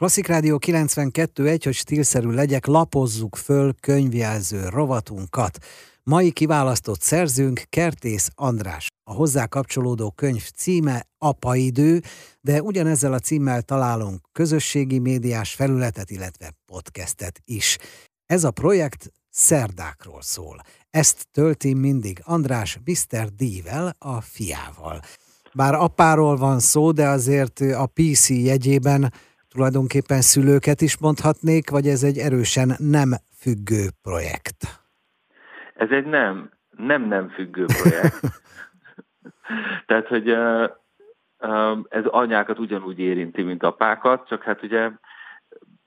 Klasszik Rádió 92.1, hogy stílszerű legyek, lapozzuk föl könyvjelző rovatunkat. Mai kiválasztott szerzőnk Kertész András. A hozzá kapcsolódó könyv címe Apaidő, de ugyanezzel a címmel találunk közösségi médiás felületet, illetve podcastet is. Ez a projekt szerdákról szól. Ezt tölti mindig András Mr. D-vel, a fiával. Bár apáról van szó, de azért a PC jegyében tulajdonképpen szülőket is mondhatnék, vagy ez egy erősen nem függő projekt? Ez egy nem, nem nem függő projekt. Tehát, hogy ez anyákat ugyanúgy érinti, mint apákat, csak hát ugye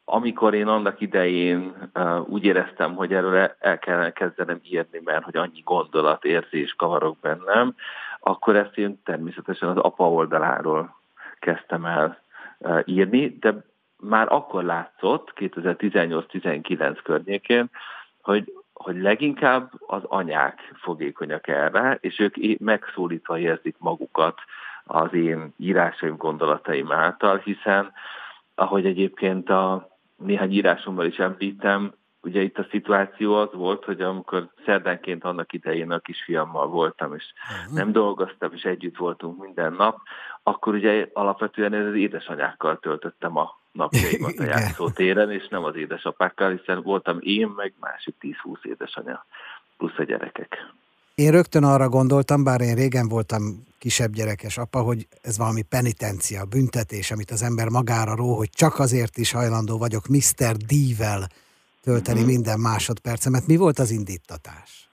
amikor én annak idején úgy éreztem, hogy erről el kellene kezdenem írni, mert hogy annyi gondolat, érzés kavarok bennem, akkor ezt én természetesen az apa oldaláról kezdtem el írni, de már akkor látszott, 2018-19 környékén, hogy, hogy leginkább az anyák fogékonyak erre, és ők megszólítva érzik magukat az én írásaim, gondolataim által, hiszen ahogy egyébként a néhány írásomban is említem, ugye itt a szituáció az volt, hogy amikor szerdánként annak idején a kisfiammal voltam, és uh-huh. nem dolgoztam, és együtt voltunk minden nap, akkor ugye alapvetően ez az édesanyákkal töltöttem a napjaimat a játszótéren, és nem az édesapákkal, hiszen voltam én, meg másik 10-20 édesanyja, plusz a gyerekek. Én rögtön arra gondoltam, bár én régen voltam kisebb gyerekes apa, hogy ez valami penitencia, büntetés, amit az ember magára ró, hogy csak azért is hajlandó vagyok Mr. D-vel tölteni mm-hmm. minden másodpercemet. Mi volt az indítatás?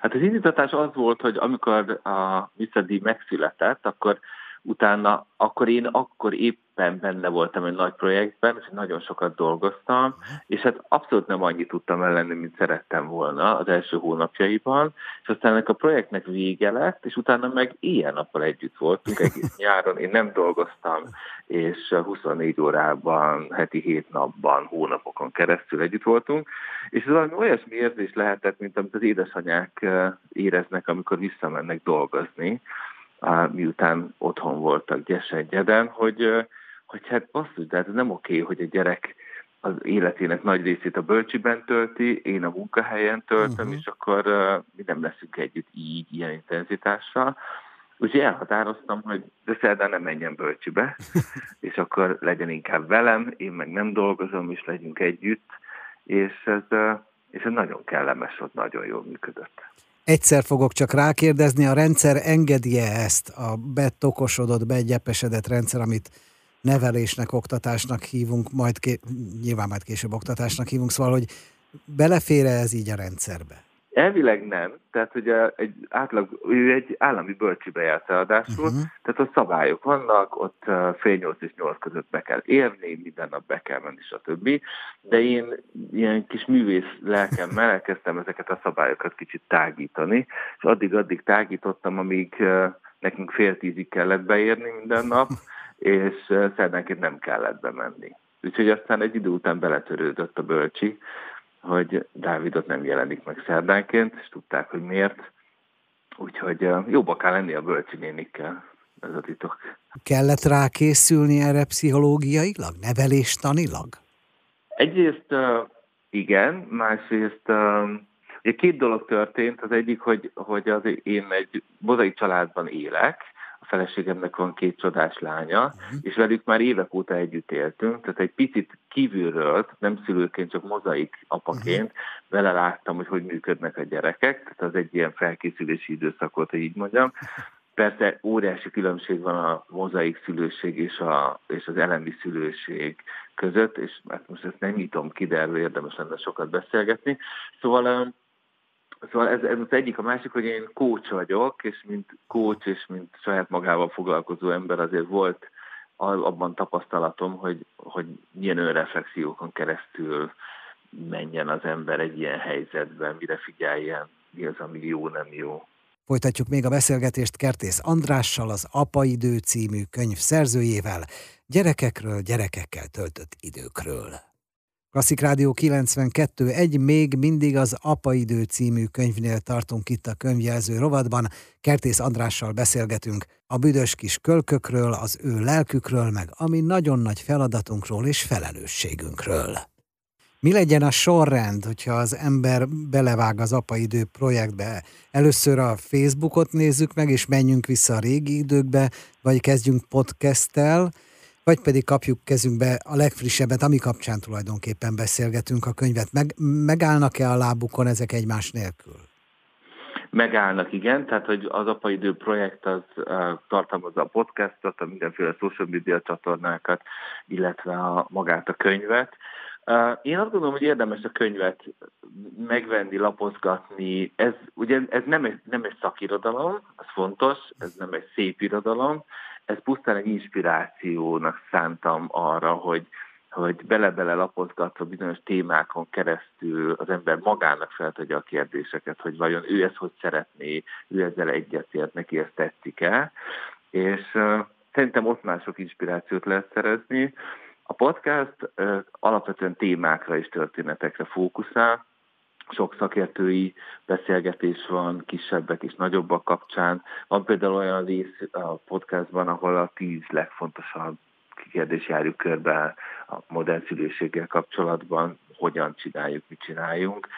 Hát az indítatás az volt, hogy amikor a. D megszületett, akkor utána, akkor én akkor éppen benne voltam egy nagy projektben, és nagyon sokat dolgoztam, és hát abszolút nem annyit tudtam ellenni, mint szerettem volna az első hónapjaiban, és aztán ennek a projektnek vége lett, és utána meg ilyen-nappal együtt voltunk, egész nyáron. Én nem dolgoztam, és 24 órában, heti 7 napban, hónapokon keresztül együtt voltunk, és ez valami olyasmi érzés lehetett, mint amit az édesanyák éreznek, amikor visszamennek dolgozni, miután otthon voltak Gyesen-Gyeden, hogy, hogy hát basszus, de hát ez nem oké, hogy a gyerek az életének nagy részét a bölcsiben tölti, én a munkahelyen töltöm, uh-huh. és akkor uh, mi nem leszünk együtt így, ilyen intenzitással. Úgyhogy elhatároztam, hogy de szerdán nem menjen bölcsibe, és akkor legyen inkább velem, én meg nem dolgozom, és legyünk együtt, és ez, és ez nagyon kellemes volt, nagyon jól működött. Egyszer fogok csak rákérdezni, a rendszer engedi -e ezt a betokosodott, begyepesedett rendszer, amit nevelésnek, oktatásnak hívunk, majd ké, nyilván majd később oktatásnak hívunk, szóval, hogy belefér ez így a rendszerbe? Elvileg nem, tehát ugye egy átlag, ő egy állami bölcsibe járt ráadásul, uh-huh. tehát ott szabályok vannak, ott fél nyolc és nyolc között be kell érni, minden nap be kell menni, stb. De én ilyen kis művész lelkemmel elkezdtem ezeket a szabályokat kicsit tágítani, és addig-addig tágítottam, amíg nekünk fél tízig kellett beérni minden nap, és szerdánként nem kellett bemenni. Úgyhogy aztán egy idő után beletörődött a bölcsi, hogy Dávidot nem jelenik meg szerdánként, és tudták, hogy miért. Úgyhogy jóba kell lenni a bölcsi nénikkel, ez a titok. Kellett rá készülni erre pszichológiailag, neveléstanilag? Egyrészt igen, másrészt ugye két dolog történt. Az egyik, hogy, hogy az én egy mozaik családban élek, feleségemnek van két csodás lánya, uh-huh. és velük már évek óta együtt éltünk, tehát egy picit kívülről, nem szülőként, csak mozaik apaként uh-huh. vele láttam, hogy hogy működnek a gyerekek, tehát az egy ilyen felkészülési időszak volt, hogy így mondjam. Persze óriási különbség van a mozaik szülőség és, a, és az elemi szülőség között, és hát most ezt nem nyitom ki, de erről érdemes lenne sokat beszélgetni. Szóval Szóval ez, ez az egyik, a másik, hogy én coach vagyok, és mint coach és mint saját magával foglalkozó ember azért volt abban tapasztalatom, hogy, hogy milyen önreflexiókon keresztül menjen az ember egy ilyen helyzetben, mire figyeljen, mi az, ami jó, nem jó. Folytatjuk még a beszélgetést Kertész Andrással, az Apaidő című könyv szerzőjével, gyerekekről, gyerekekkel töltött időkről. Klasszik Rádió 92 egy még mindig az Apaidő című könyvnél tartunk itt a könyvjelző rovatban. Kertész Andrással beszélgetünk a büdös kis kölkökről, az ő lelkükről, meg ami nagyon nagy feladatunkról és felelősségünkről. Mi legyen a sorrend, hogyha az ember belevág az apaidő projektbe? Először a Facebookot nézzük meg, és menjünk vissza a régi időkbe, vagy kezdjünk podcasttel, vagy pedig kapjuk kezünkbe a legfrissebbet, ami kapcsán tulajdonképpen beszélgetünk a könyvet. Meg, megállnak-e a lábukon ezek egymás nélkül? Megállnak, igen, tehát hogy az Apaidő projekt az uh, tartalmazza a podcastot, a mindenféle social media csatornákat, illetve a, magát a könyvet. Uh, én azt gondolom, hogy érdemes a könyvet megvenni, lapozgatni. Ez ugye ez nem egy, nem egy szakirodalom, az fontos, ez nem egy szép irodalom, ez pusztán egy inspirációnak szántam arra, hogy, hogy bele-bele lapozgatva bizonyos témákon keresztül az ember magának feltegye a kérdéseket, hogy vajon ő ezt hogy szeretné, ő ezzel egyetért, neki ezt tetszik-e. És uh, szerintem ott már sok inspirációt lehet szerezni. A podcast uh, alapvetően témákra és történetekre fókuszál, sok szakértői beszélgetés van, kisebbek és nagyobbak kapcsán. Van például olyan rész a podcastban, ahol a tíz legfontosabb kérdés járjuk körbe a modern szülőséggel kapcsolatban, hogyan csináljuk, mit csináljunk.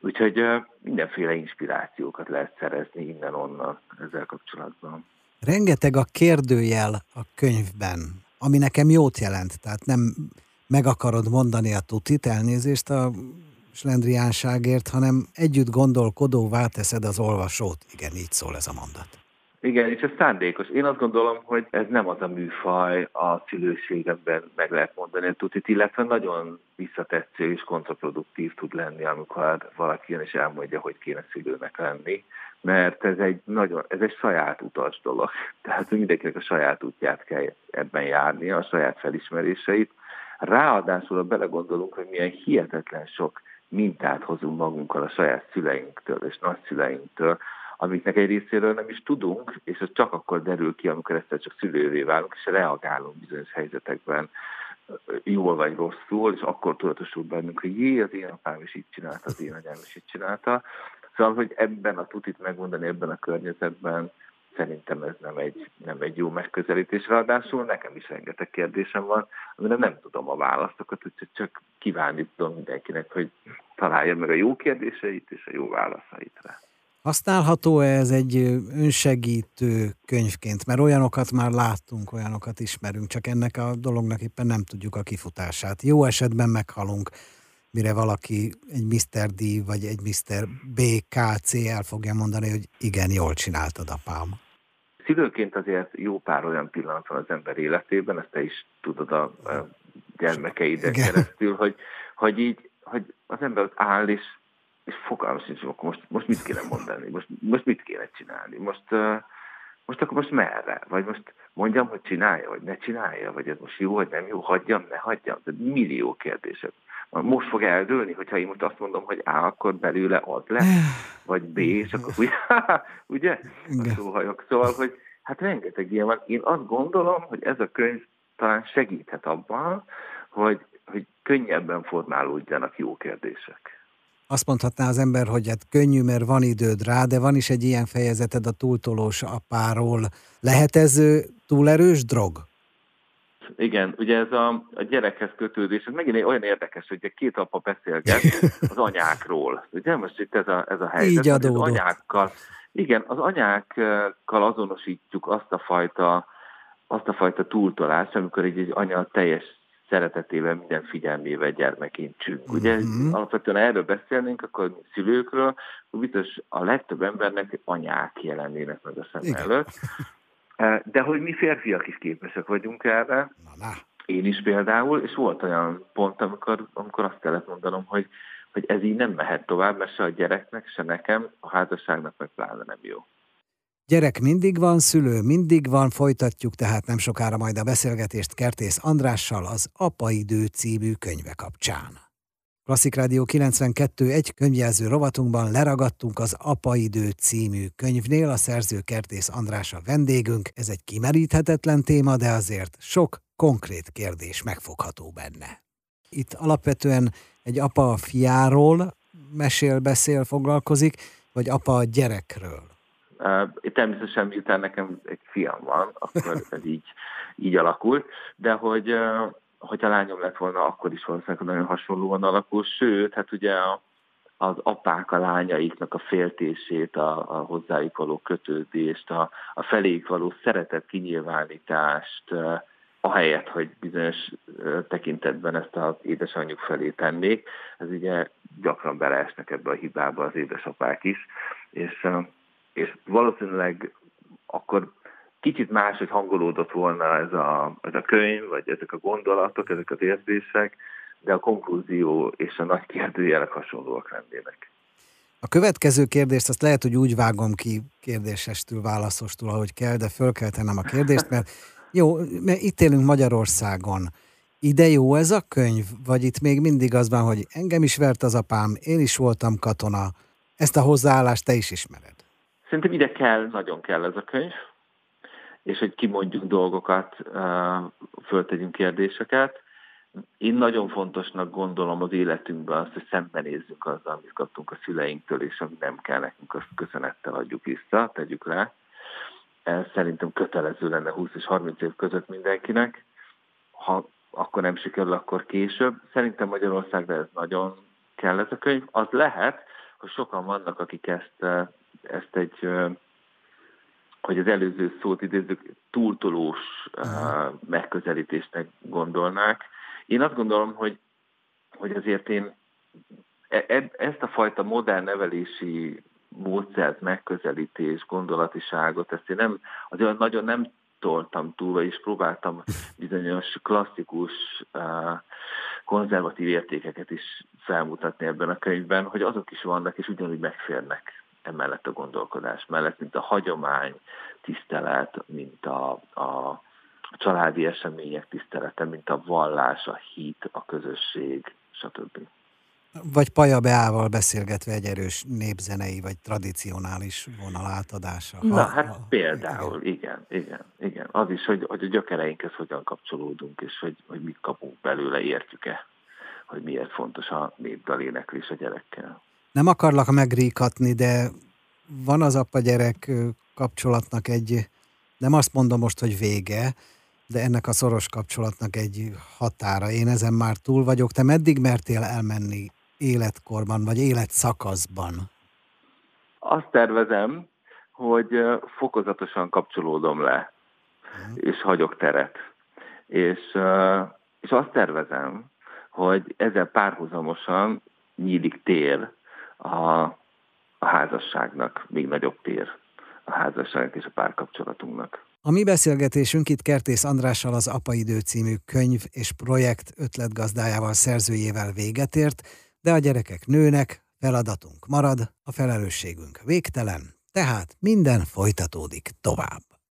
Úgyhogy mindenféle inspirációkat lehet szerezni innen-onnan ezzel kapcsolatban. Rengeteg a kérdőjel a könyvben, ami nekem jót jelent, tehát nem meg akarod mondani a tutit, elnézést a slendriánságért, hanem együtt gondolkodóvá teszed az olvasót. Igen, így szól ez a mondat. Igen, és ez szándékos. Én azt gondolom, hogy ez nem az a műfaj a szülőségemben meg lehet mondani a tutit, illetve nagyon visszatetsző és kontraproduktív tud lenni, amikor valaki jön és elmondja, hogy kéne szülőnek lenni, mert ez egy nagyon, ez egy saját utas dolog. Tehát mindenkinek a saját útját kell ebben járni, a saját felismeréseit. Ráadásul, ha belegondolunk, hogy milyen hihetetlen sok mintát hozunk magunkkal a saját szüleinktől és nagyszüleinktől, amiknek egy részéről nem is tudunk, és ez csak akkor derül ki, amikor ezt csak szülővé válunk, és reagálunk bizonyos helyzetekben jól vagy rosszul, és akkor tudatosul bennünk, hogy jé, az én apám is így csinálta, az én anyám is így csinálta. Szóval, hogy ebben a tutit megmondani, ebben a környezetben, szerintem ez nem egy, nem egy jó megközelítés. Ráadásul nekem is rengeteg kérdésem van, amire nem tudom a válaszokat, úgyhogy csak kívánni tudom mindenkinek, hogy találja meg a jó kérdéseit és a jó válaszait rá. Használható ez egy önsegítő könyvként? Mert olyanokat már láttunk, olyanokat ismerünk, csak ennek a dolognak éppen nem tudjuk a kifutását. Jó esetben meghalunk, mire valaki egy Mr. D vagy egy Mr. BKC el fogja mondani, hogy igen, jól csináltad, apám. Szülőként azért jó pár olyan pillanat van az ember életében, ezt te is tudod a gyermekeiden keresztül, hogy, hogy így, hogy az ember ott áll, és, és fogalmas sincs, akkor most, most mit kéne mondani, most, most mit kéne csinálni, most, uh, most akkor most merre, vagy most mondjam, hogy csinálja, vagy ne csinálja, vagy ez most jó, vagy nem jó, hagyjam, ne hagyjam, de millió kérdések. Most fog eldőlni, hogyha én most azt mondom, hogy A, akkor belőle az lesz, vagy B, és akkor ugye, ugye? Szóhajok. Szóval, hogy hát rengeteg ilyen van. Én azt gondolom, hogy ez a könyv talán segíthet abban, hogy, hogy könnyebben formálódjanak jó kérdések. Azt mondhatná az ember, hogy hát könnyű, mert van időd rá, de van is egy ilyen fejezeted a túltolós apáról. Lehet ez túl erős drog? Igen, ugye ez a, a gyerekhez kötődés, ez megint olyan érdekes, hogy két apa beszélget az anyákról. Ugye most itt ez a, ez a helyzet, Így adódott. az anyákkal, igen, az anyákkal azonosítjuk azt a fajta, azt a fajta túltolást, amikor egy, egy anya teljes szeretetével, minden figyelmével gyermekként csünk. Ugye mm-hmm. alapvetően erről beszélnénk, akkor szülőkről, hogy biztos a legtöbb embernek anyák jelennének meg a szem előtt. De hogy mi férfiak is képesek vagyunk erre, na, na. én is például, és volt olyan pont, amikor, amikor azt kellett mondanom, hogy, hogy ez így nem mehet tovább, mert se a gyereknek, se nekem, a házasságnak meg pláne nem jó. Gyerek mindig van, szülő mindig van, folytatjuk tehát nem sokára majd a beszélgetést Kertész Andrással az Apaidő című könyve kapcsán. Klasszik Rádió 92 egy könyvjelző rovatunkban leragadtunk az Apaidő című könyvnél, a szerző Kertész András a vendégünk. Ez egy kimeríthetetlen téma, de azért sok konkrét kérdés megfogható benne. Itt alapvetően egy apa fiáról mesél, beszél, foglalkozik, vagy apa a gyerekről? Uh, természetesen miután nekem egy fiam van, akkor ez így, így alakul, de hogy uh, hogyha lányom lett volna, akkor is valószínűleg nagyon hasonlóan alakul, sőt, hát ugye a, az apák a lányaiknak a féltését, a, a hozzájuk való kötődést, a, a feléjük való szeretet kinyilvánítást, uh, ahelyett, hogy bizonyos tekintetben ezt az édesanyjuk felé tennék, ez ugye gyakran beleesnek ebbe a hibába az édesapák is, és, és valószínűleg akkor kicsit máshogy hangolódott volna ez a, ez a könyv, vagy ezek a gondolatok, ezek az érzések, de a konklúzió és a nagy kérdőjelek hasonlóak lennének. A következő kérdést azt lehet, hogy úgy vágom ki kérdésestől, válaszostól, ahogy kell, de föl kell tennem a kérdést, mert jó, mert itt élünk Magyarországon. Ide jó ez a könyv? Vagy itt még mindig az van, hogy engem is vert az apám, én is voltam katona. Ezt a hozzáállást te is ismered. Szerintem ide kell, nagyon kell ez a könyv, és hogy kimondjuk dolgokat, föltegyünk kérdéseket. Én nagyon fontosnak gondolom az életünkben azt, hogy szembenézzünk azzal, amit kaptunk a szüleinktől, és ami nem kell nekünk, azt köszönettel adjuk vissza, tegyük le ez szerintem kötelező lenne 20 és 30 év között mindenkinek. Ha akkor nem sikerül, akkor később. Szerintem Magyarországra ez nagyon kell ez a könyv. Az lehet, hogy sokan vannak, akik ezt, ezt egy, hogy az előző szót idézzük, túltolós uh, megközelítésnek gondolnák. Én azt gondolom, hogy, hogy azért én e, e, ezt a fajta modern nevelési módszert, megközelítés, gondolatiságot, ezt én nem, azért nagyon nem toltam túl, vagyis próbáltam bizonyos klasszikus, konzervatív értékeket is felmutatni ebben a könyvben, hogy azok is vannak, és ugyanúgy megférnek emellett a gondolkodás mellett, mint a hagyomány tisztelet, mint a, a családi események tisztelete, mint a vallás, a hit, a közösség, stb. Vagy Paja Beával beszélgetve egy erős népzenei vagy tradicionális vonal átadása. Na, ha, hát ha, például, igen. igen, igen, igen. Az is, hogy, hogy a gyökereinkhez hogyan kapcsolódunk, és hogy, hogy mit kapunk belőle, értjük-e, hogy miért fontos a népdal éneklés a gyerekkel. Nem akarlak megríkatni, de van az apa-gyerek kapcsolatnak egy, nem azt mondom most, hogy vége, de ennek a szoros kapcsolatnak egy határa. Én ezen már túl vagyok. Te meddig mertél elmenni életkorban, vagy életszakaszban? Azt tervezem, hogy fokozatosan kapcsolódom le, uh-huh. és hagyok teret. És, és azt tervezem, hogy ezzel párhuzamosan nyílik tér a, a házasságnak, még nagyobb tér a házasságnak és a párkapcsolatunknak. A mi beszélgetésünk itt Kertész Andrással az Apaidő című könyv és projekt ötletgazdájával, szerzőjével véget ért, de a gyerekek nőnek, feladatunk marad, a felelősségünk végtelen, tehát minden folytatódik tovább.